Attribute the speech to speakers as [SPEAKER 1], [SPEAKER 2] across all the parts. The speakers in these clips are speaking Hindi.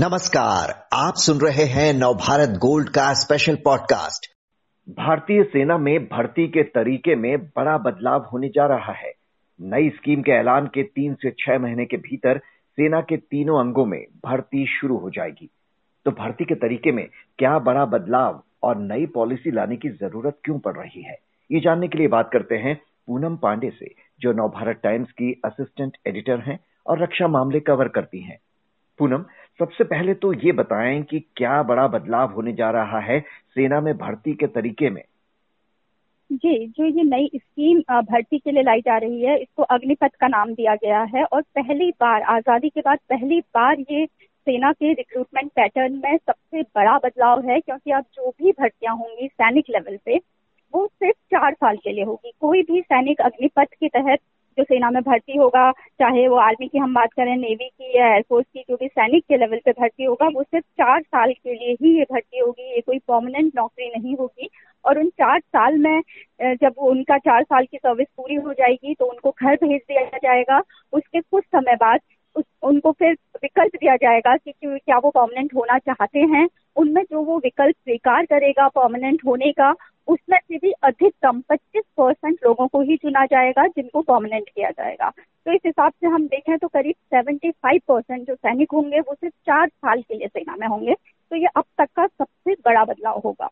[SPEAKER 1] नमस्कार, आप सुन रहे हैं नवभारत गोल्ड का स्पेशल पॉडकास्ट
[SPEAKER 2] भारतीय सेना में भर्ती के तरीके में बड़ा बदलाव होने जा रहा है। नई स्कीम के ऐलान के तीन से छह महीने के भीतर सेना के तीनों अंगों में भर्ती शुरू हो जाएगी। तो भर्ती के तरीके में क्या बड़ा बदलाव और नई पॉलिसी लाने की ज़रूरत क्यों पड़ रही है? ये जानने के लिए बात करते हैं पूनम पांडे से, जो नवभारत टाइम्स की असिस्टेंट एडिटर हैं और रक्षा मामले कवर करती हैं। पूनम सबसे पहले तो ये बताएँ कि क्या बड़ा बदलाव होने जा रहा है सेना में भर्ती के तरीके में?
[SPEAKER 3] जी, जो ये नई स्कीम भर्ती के लिए लाई जा रही है, इसको अग्निपथ का नाम दिया गया है और पहली बार, आज़ादी के बाद पहली बार ये सेना के रिक्रूटमेंट पैटर्न में सबसे बड़ा बदलाव है क्योंकि अब जो भी भर्तियाँ होंगी सैनिक लेवल पे, वो सिर्फ़ चार साल के लिए होगी। कोई भी सैनिक अग्निपथ के तहत जो सेना में भर्ती होगा, चाहे वो आर्मी की हम बात करें, नेवी की या एयरफोर्स की, जो भी सैनिक के लेवल पे भर्ती होगा, वो सिर्फ़ चार साल के लिए ही ये भर्ती होगी, ये कोई परमानेंट नौकरी नहीं होगी। और उन चार साल में जब उनका चार साल की सर्विस पूरी हो जाएगी तो उनको घर भेज दिया जाएगा। उसके कुछ समय बाद उनको फिर विकल्प दिया जाएगा कि क्या वो परमानेंट होना चाहते हैं। उनमें जो वो विकल्प स्वीकार करेगा परमानेंट होने का, उसमें से भी अधिकतम 25 परसेंट लोगों को ही चुना जाएगा जिनको परमानेंट किया जाएगा। तो इस हिसाब से हम देखें तो करीब 75 परसेंट जो सैनिक होंगे, वो सिर्फ़ चार साल के लिए सेना में होंगे। तो ये अब तक का सबसे बड़ा बदलाव होगा।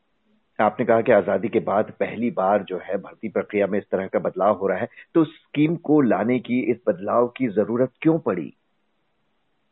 [SPEAKER 2] आपने कहा कि आज़ादी के बाद पहली बार जो है भर्ती प्रक्रिया में इस तरह का बदलाव हो रहा है। तो स्कीम को लाने की, इस बदलाव की ज़रूरत क्यों पड़ी?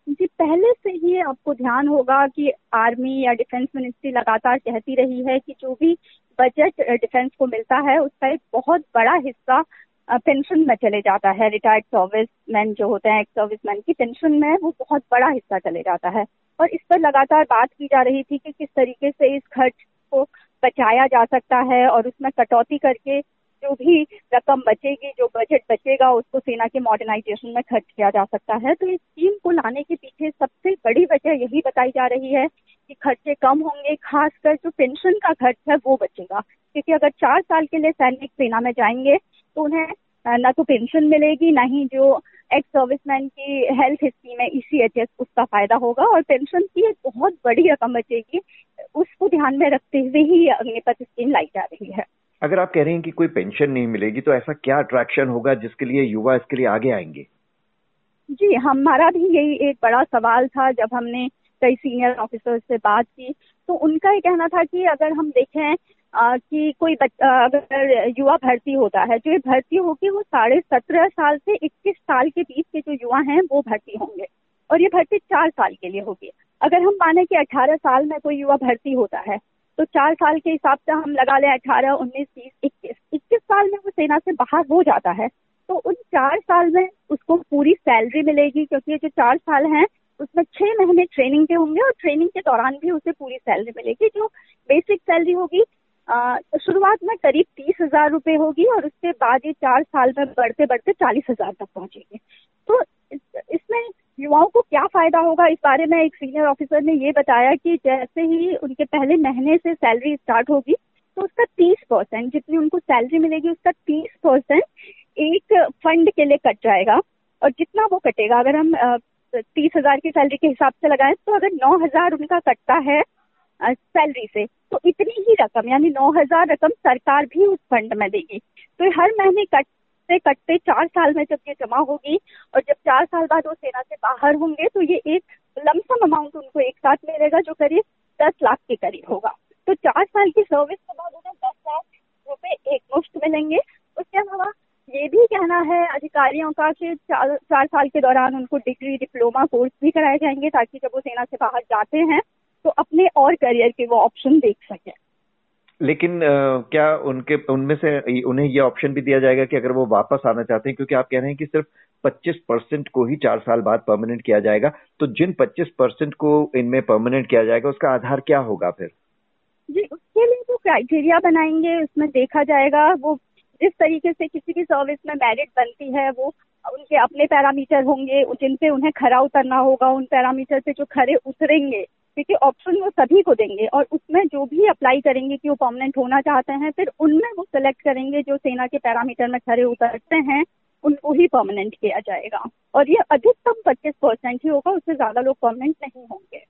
[SPEAKER 3] जी, पहले से ही आपको ध्यान होगा कि आर्मी या डिफेंस मिनिस्ट्री लगातार कहती रही है कि जो भी बजट डिफेंस को मिलता है, उसका एक बहुत बड़ा हिस्सा पेंशन में चले जाता है। रिटायर्ड सर्विस मैन जो होते हैं एक्स सर्विस मैन की पेंशन में वो बहुत बड़ा हिस्सा चले जाता है। और इस पर लगातार बात की जा रही थी कि किस तरीके से इस खर्च को बचाया जा सकता है और उसमें कटौती करके जो भी रकम बचेगी, जो बजट बचेगा, उसको सेना के मॉडर्नाइजेशन में खर्च किया जा सकता है। तो इस स्कीम को लाने के पीछे सबसे बड़ी वजह यही बताई जा रही है कि खर्चे कम होंगे, खासकर जो पेंशन का खर्च है वो बचेगा। क्योंकि अगर चार साल के लिए सैनिक सेना में जाएँगे तो उन्हें न तो पेंशन मिलेगी, ना ही जो एक्स सर्विसमैन की हेल्थ स्कीम है ईसीएचएस e उसका फ़ायदा होगा। और पेंशन की एक बहुत बड़ी रकम बचेगी, उसको ध्यान में रखते हुए ही अग्निपथ स्कीम लाई जा रही है।
[SPEAKER 2] अगर आप कह रहे हैं कि कोई पेंशन नहीं मिलेगी तो ऐसा क्या अट्रैक्शन होगा जिसके लिए युवा इसके लिए आगे आएँगे?
[SPEAKER 3] जी हमारा भी यही एक बड़ा सवाल था जब हमने कई सीनियर ऑफिसर्स से बात की। तो उनका ये कहना था कि अगर हम देखें आ, कि कोई अगर युवा भर्ती होता है जो ये भर्ती होगी वो साढ़े सत्रह साल से इक्कीस साल के बीच के जो युवा हैं वो भर्ती होंगे। और ये भर्ती चार साल के लिए होगी। अगर हम माने कि अठारह साल में कोई युवा भर्ती होता है तो चार साल के हिसाब से हम लगा लें अठारह, उन्नीस, बीस, इक्कीस। इक्कीस साल में वो सेना से बाहर हो जाता है। तो उन चार साल में उसको पूरी सैलरी मिलेगी, क्योंकि ये जो चार साल हैं, उसमें छह महीने ट्रेनिंग के होंगे और ट्रेनिंग के दौरान भी उसे पूरी सैलरी मिलेगी, जो बेसिक सैलरी होगी शुरुआत में करीब तीस हज़ार रुपए होगी और उसके बाद ये चार साल में बढ़ते बढ़ते चालीस हज़ार तक पहुंचेगी। तो इसमें युवाओं को क्या फ़ायदा होगा? इस बारे में एक सीनियर ऑफिसर ने ये बताया कि जैसे ही उनके पहले महीने से सैलरी स्टार्ट होगी तो उसका तीस परसेंट जितनी उनको सैलरी मिलेगी, उसका तीस परसेंट एक फंड के लिए कट जाएगा। और जितना वो कटेगा, अगर हम तीस हज़ार की सैलरी के हिसाब से लगाएँ तो अगर नौ हज़ार उनका कटता है सैलरी से। तो इतनी ही रकम यानी नौ हज़ार रकम सरकार भी उस फंड में देगी। तो हर महीने कट कटते कटते चार साल में जब ये जमा होगी और जब चार साल बाद वो सेना से बाहर होंगे तो ये एक लमसम अमाउंट उनको एक साथ मिलेगा जो करीब दस लाख के करीब होगा। तो चार साल की सर्विस के बाद उन्हें दस लाख रुपए एक मुफ़्त मिलेंगे। उसके अलावा ये भी कहना है अधिकारियों का कि चार, चार साल के दौरान उनको डिग्री डिप्लोमा कोर्स भी कराए जाएँगे ताकि जब वो सेना से बाहर जाते हैं तो अपने और करियर के वो ऑप्शन देख सकें।
[SPEAKER 2] लेकिन आ, क्या उनके उनमें से उन्हें ये ऑप्शन भी दिया जाएगा कि अगर वो वापस आना चाहते हैं? क्योंकि आप कह रहे हैं कि सिर्फ़ 25 परसेंट को ही चार साल बाद परमानेंट किया जाएगा। तो जिन 25 परसेंट को इनमें परमानेंट किया जाएगा उसका आधार क्या होगा फिर?
[SPEAKER 3] जी उसके लिए जो क्राइटेरिया बनाएँगे उसमें देखा जाएगा वो जिस तरीके से किसी भी सर्विस में मेरिट बनती है वो उनके अपने पैरामीटर होंगे जिन पे उन्हें खरा उतरना होगा उन पैरामीटर से जो खरे उतरेंगे क्योंकि ऑप्शन वो सभी को देंगे और उसमें जो भी अप्लाई करेंगे कि वो परमानेंट होना चाहते हैं फिर उनमें वो सिलेक्ट करेंगे जो सेना के पैरामीटर में खड़े उतरते हैं उनको ही परमानेंट किया जाएगा। और ये अधिकतम पच्चीस परसेंट ही होगा उससे ज़्यादा लोग परमानेंट नहीं होंगे।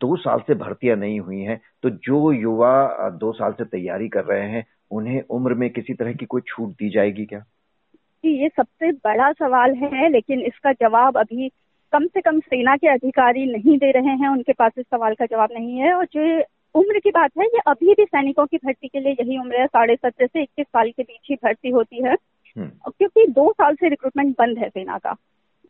[SPEAKER 2] दो साल से भर्तियाँ नहीं हुई हैं तो जो युवा दो साल से तैयारी कर रहे हैं उन्हें उम्र में किसी तरह की कोई छूट दी जाएगी क्या?
[SPEAKER 3] जी ये सबसे बड़ा सवाल है लेकिन इसका जवाब अभी कम से कम सेना के अधिकारी नहीं दे रहे हैं उनके पास इस सवाल का जवाब नहीं है। और जो उम्र की बात है ये अभी भी सैनिकों की भर्ती के लिए यही उम्र है साढ़े सत्रह से इक्कीस साल के बीच ही भर्ती होती है। हम्म। क्योंकि दो साल से रिक्रूटमेंट बंद है सेना का।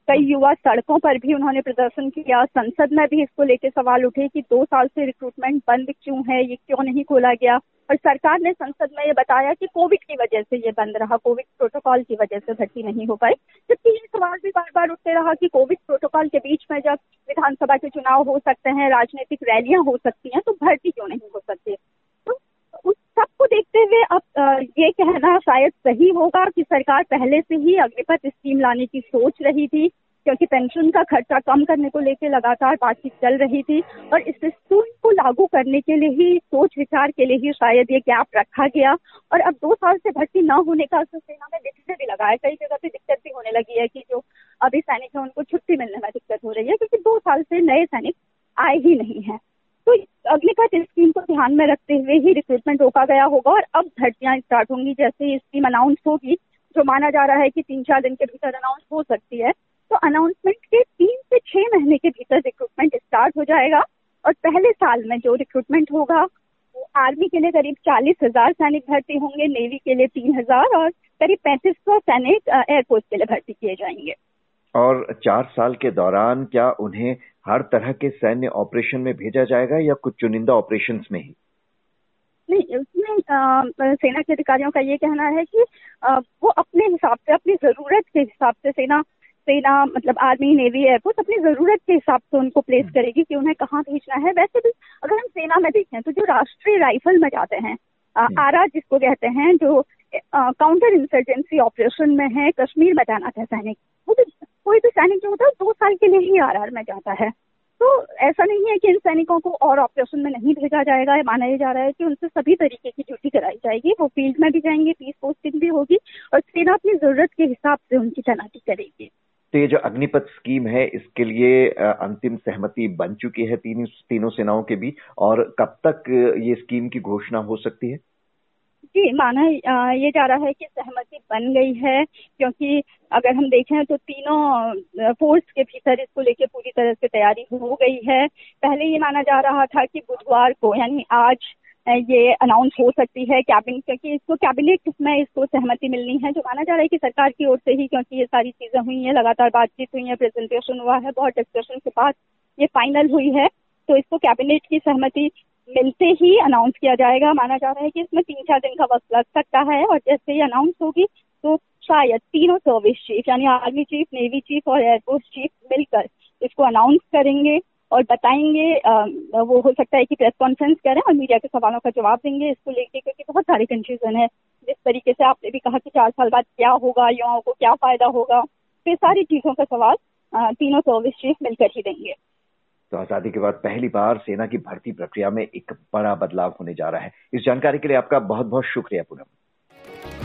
[SPEAKER 3] कई। युवा सड़कों पर भी उन्होंने प्रदर्शन किया। संसद में भी इसको लेकर सवाल उठे कि दो साल से रिक्रूटमेंट बंद क्यों है? ये क्यों नहीं खोला गया? और सरकार ने संसद में ये बताया कि कोविड की वजह से ये बंद रहा। कोविड प्रोटोकॉल की वजह से भर्ती नहीं हो पाई। जबकि ये सवाल भी बार बार उठते रहा कि कोविड प्रोटोकॉल के बीच में जब विधानसभा के चुनाव हो सकते हैं, राजनीतिक रैलियाँ हो सकती हैं तो भर्ती क्यों नहीं हो सकती तो उस सबको देखते हुए अब ये कहना शायद सही होगा कि सरकार पहले से ही अग्निपथ स्कीम लाने की सोच रही थी, क्योंकि पेंशन का खर्चा कम करने को लेकर लगातार बातचीत चल रही थी और इस स्कूल को लागू करने के लिए ही, सोच विचार के लिए ही शायद ये गैप रखा गया। और अब दो साल से भर्ती न होने का असर सेना में दिक्कत भी लगा है कई जगह पे दिक्कत भी होने लगी है कि जो अभी सैनिक है, उनको छुट्टी मिलने में दिक्कत हो रही है, क्योंकि दो साल से नए सैनिक आए ही नहीं है। अग्निपथ स्कीम को ध्यान में रखते हुए ही रिक्रूटमेंट रोका गया होगा और अब भर्तियाँ स्टार्ट होंगी, जैसे स्कीम अनाउंस होगी, जो माना जा रहा है कि तीन चार दिन के भीतर अनाउंस हो सकती है। तो अनाउंसमेंट के तीन से छह महीने के भीतर रिक्रूटमेंट स्टार्ट हो जाएगा और पहले साल में जो रिक्रूटमेंट होगा, वो आर्मी के लिए करीब चालीस हज़ार सैनिक भर्ती होंगे नेवी के लिए तीन हज़ार और करीब पैंतीस सौ सैनिक एयरफोर्स के लिए भर्ती किए जाएँगे।
[SPEAKER 2] और चार साल के दौरान क्या उन्हें हर तरह के सैन्य ऑपरेशन में भेजा जाएगा या कुछ चुनिंदा ऑपरेशन में ही
[SPEAKER 3] नहीं उसमें सेना के अधिकारियों का ये कहना है कि आ, वो अपने हिसाब से अपनी ज़रूरत के हिसाब से सेना सेना मतलब आर्मी नेवी एयरफोर्स अपनी ज़रूरत के हिसाब से उनको प्लेस हम्म। करेगी कि उन्हें कहाँ भेजना है वैसे भी अगर हम सेना में देखें तो जो राष्ट्रीय राइफल में जाते हैं आरा हम्म। जिसको कहते हैं जो काउंटर इंसर्जेंसी ऑपरेशन में है कश्मीर में जाना था सैनिक वो भी कोई भी सैनिक जो होता है, दो साल के लिए ही आर में जाता है। तो ऐसा नहीं है कि इन सैनिकों को और ऑपरेशन में नहीं भेजा जाएगा माना जा रहा है कि उनसे सभी तरीके की ड्यूटी कराई जाएगी। वो फ़ील्ड में भी जाएँगे, पीस पोस्टिंग भी होगी और सेना अपनी ज़रूरत के हिसाब से उनकी तैनाती करेगी।
[SPEAKER 2] तो ये जो अग्निपथ स्कीम है, इसके लिए अंतिम सहमति बन चुकी है तीन, तीनों सेनाओं के बीच और कब तक ये स्कीम की घोषणा हो सकती है?
[SPEAKER 3] जी, माना ये जा रहा है कि सहमति बन गई है, क्योंकि अगर हम देखें तो तीनों फोर्स के भीतर इसको लेके पूरी तरह से तैयारी हो गई है। पहले ये माना जा रहा था कि बुधवार को, यानी आज ये अनाउंस हो सकती है कैबिनेट क्योंकि इसको कैबिनेट में इसको सहमति मिलनी है, जो माना जा रहा है कि सरकार की ओर से ही, क्योंकि ये सारी चीज़ें हुई हैं, लगातार बातचीत हुई है प्रेजेंटेशन हुआ है, बहुत डिस्कशन के बाद ये फाइनल हुई है। तो इसको कैबिनेट की सहमति मिलते ही अनाउंस किया जाएगा। माना जा रहा है कि इसमें तीन चार दिन का वक्त लग सकता है और जैसे ही अनाउंस होगी तो शायद तीनों सर्विस चीफ यानी आर्मी चीफ नेवी चीफ और एयरफोर्स चीफ मिलकर इसको अनाउंस करेंगे और बताएँगे वो हो सकता है कि प्रेस कॉन्फ्रेंस करें और मीडिया के सवालों का जवाब देंगे इसको लेके, क्योंकि बहुत सारी कंफ्यूजन है जिस तरीके से आपने भी कहा कि चार साल बाद क्या होगा, युवाओं को क्या फ़ायदा होगा तो सारी चीज़ों का सवाल तीनों सर्विस चीफ मिलकर ही देंगे।
[SPEAKER 2] तो आज़ादी के बाद पहली बार सेना की भर्ती प्रक्रिया में एक बड़ा बदलाव होने जा रहा है। इस जानकारी के लिए आपका बहुत बहुत शुक्रिया, पूनम।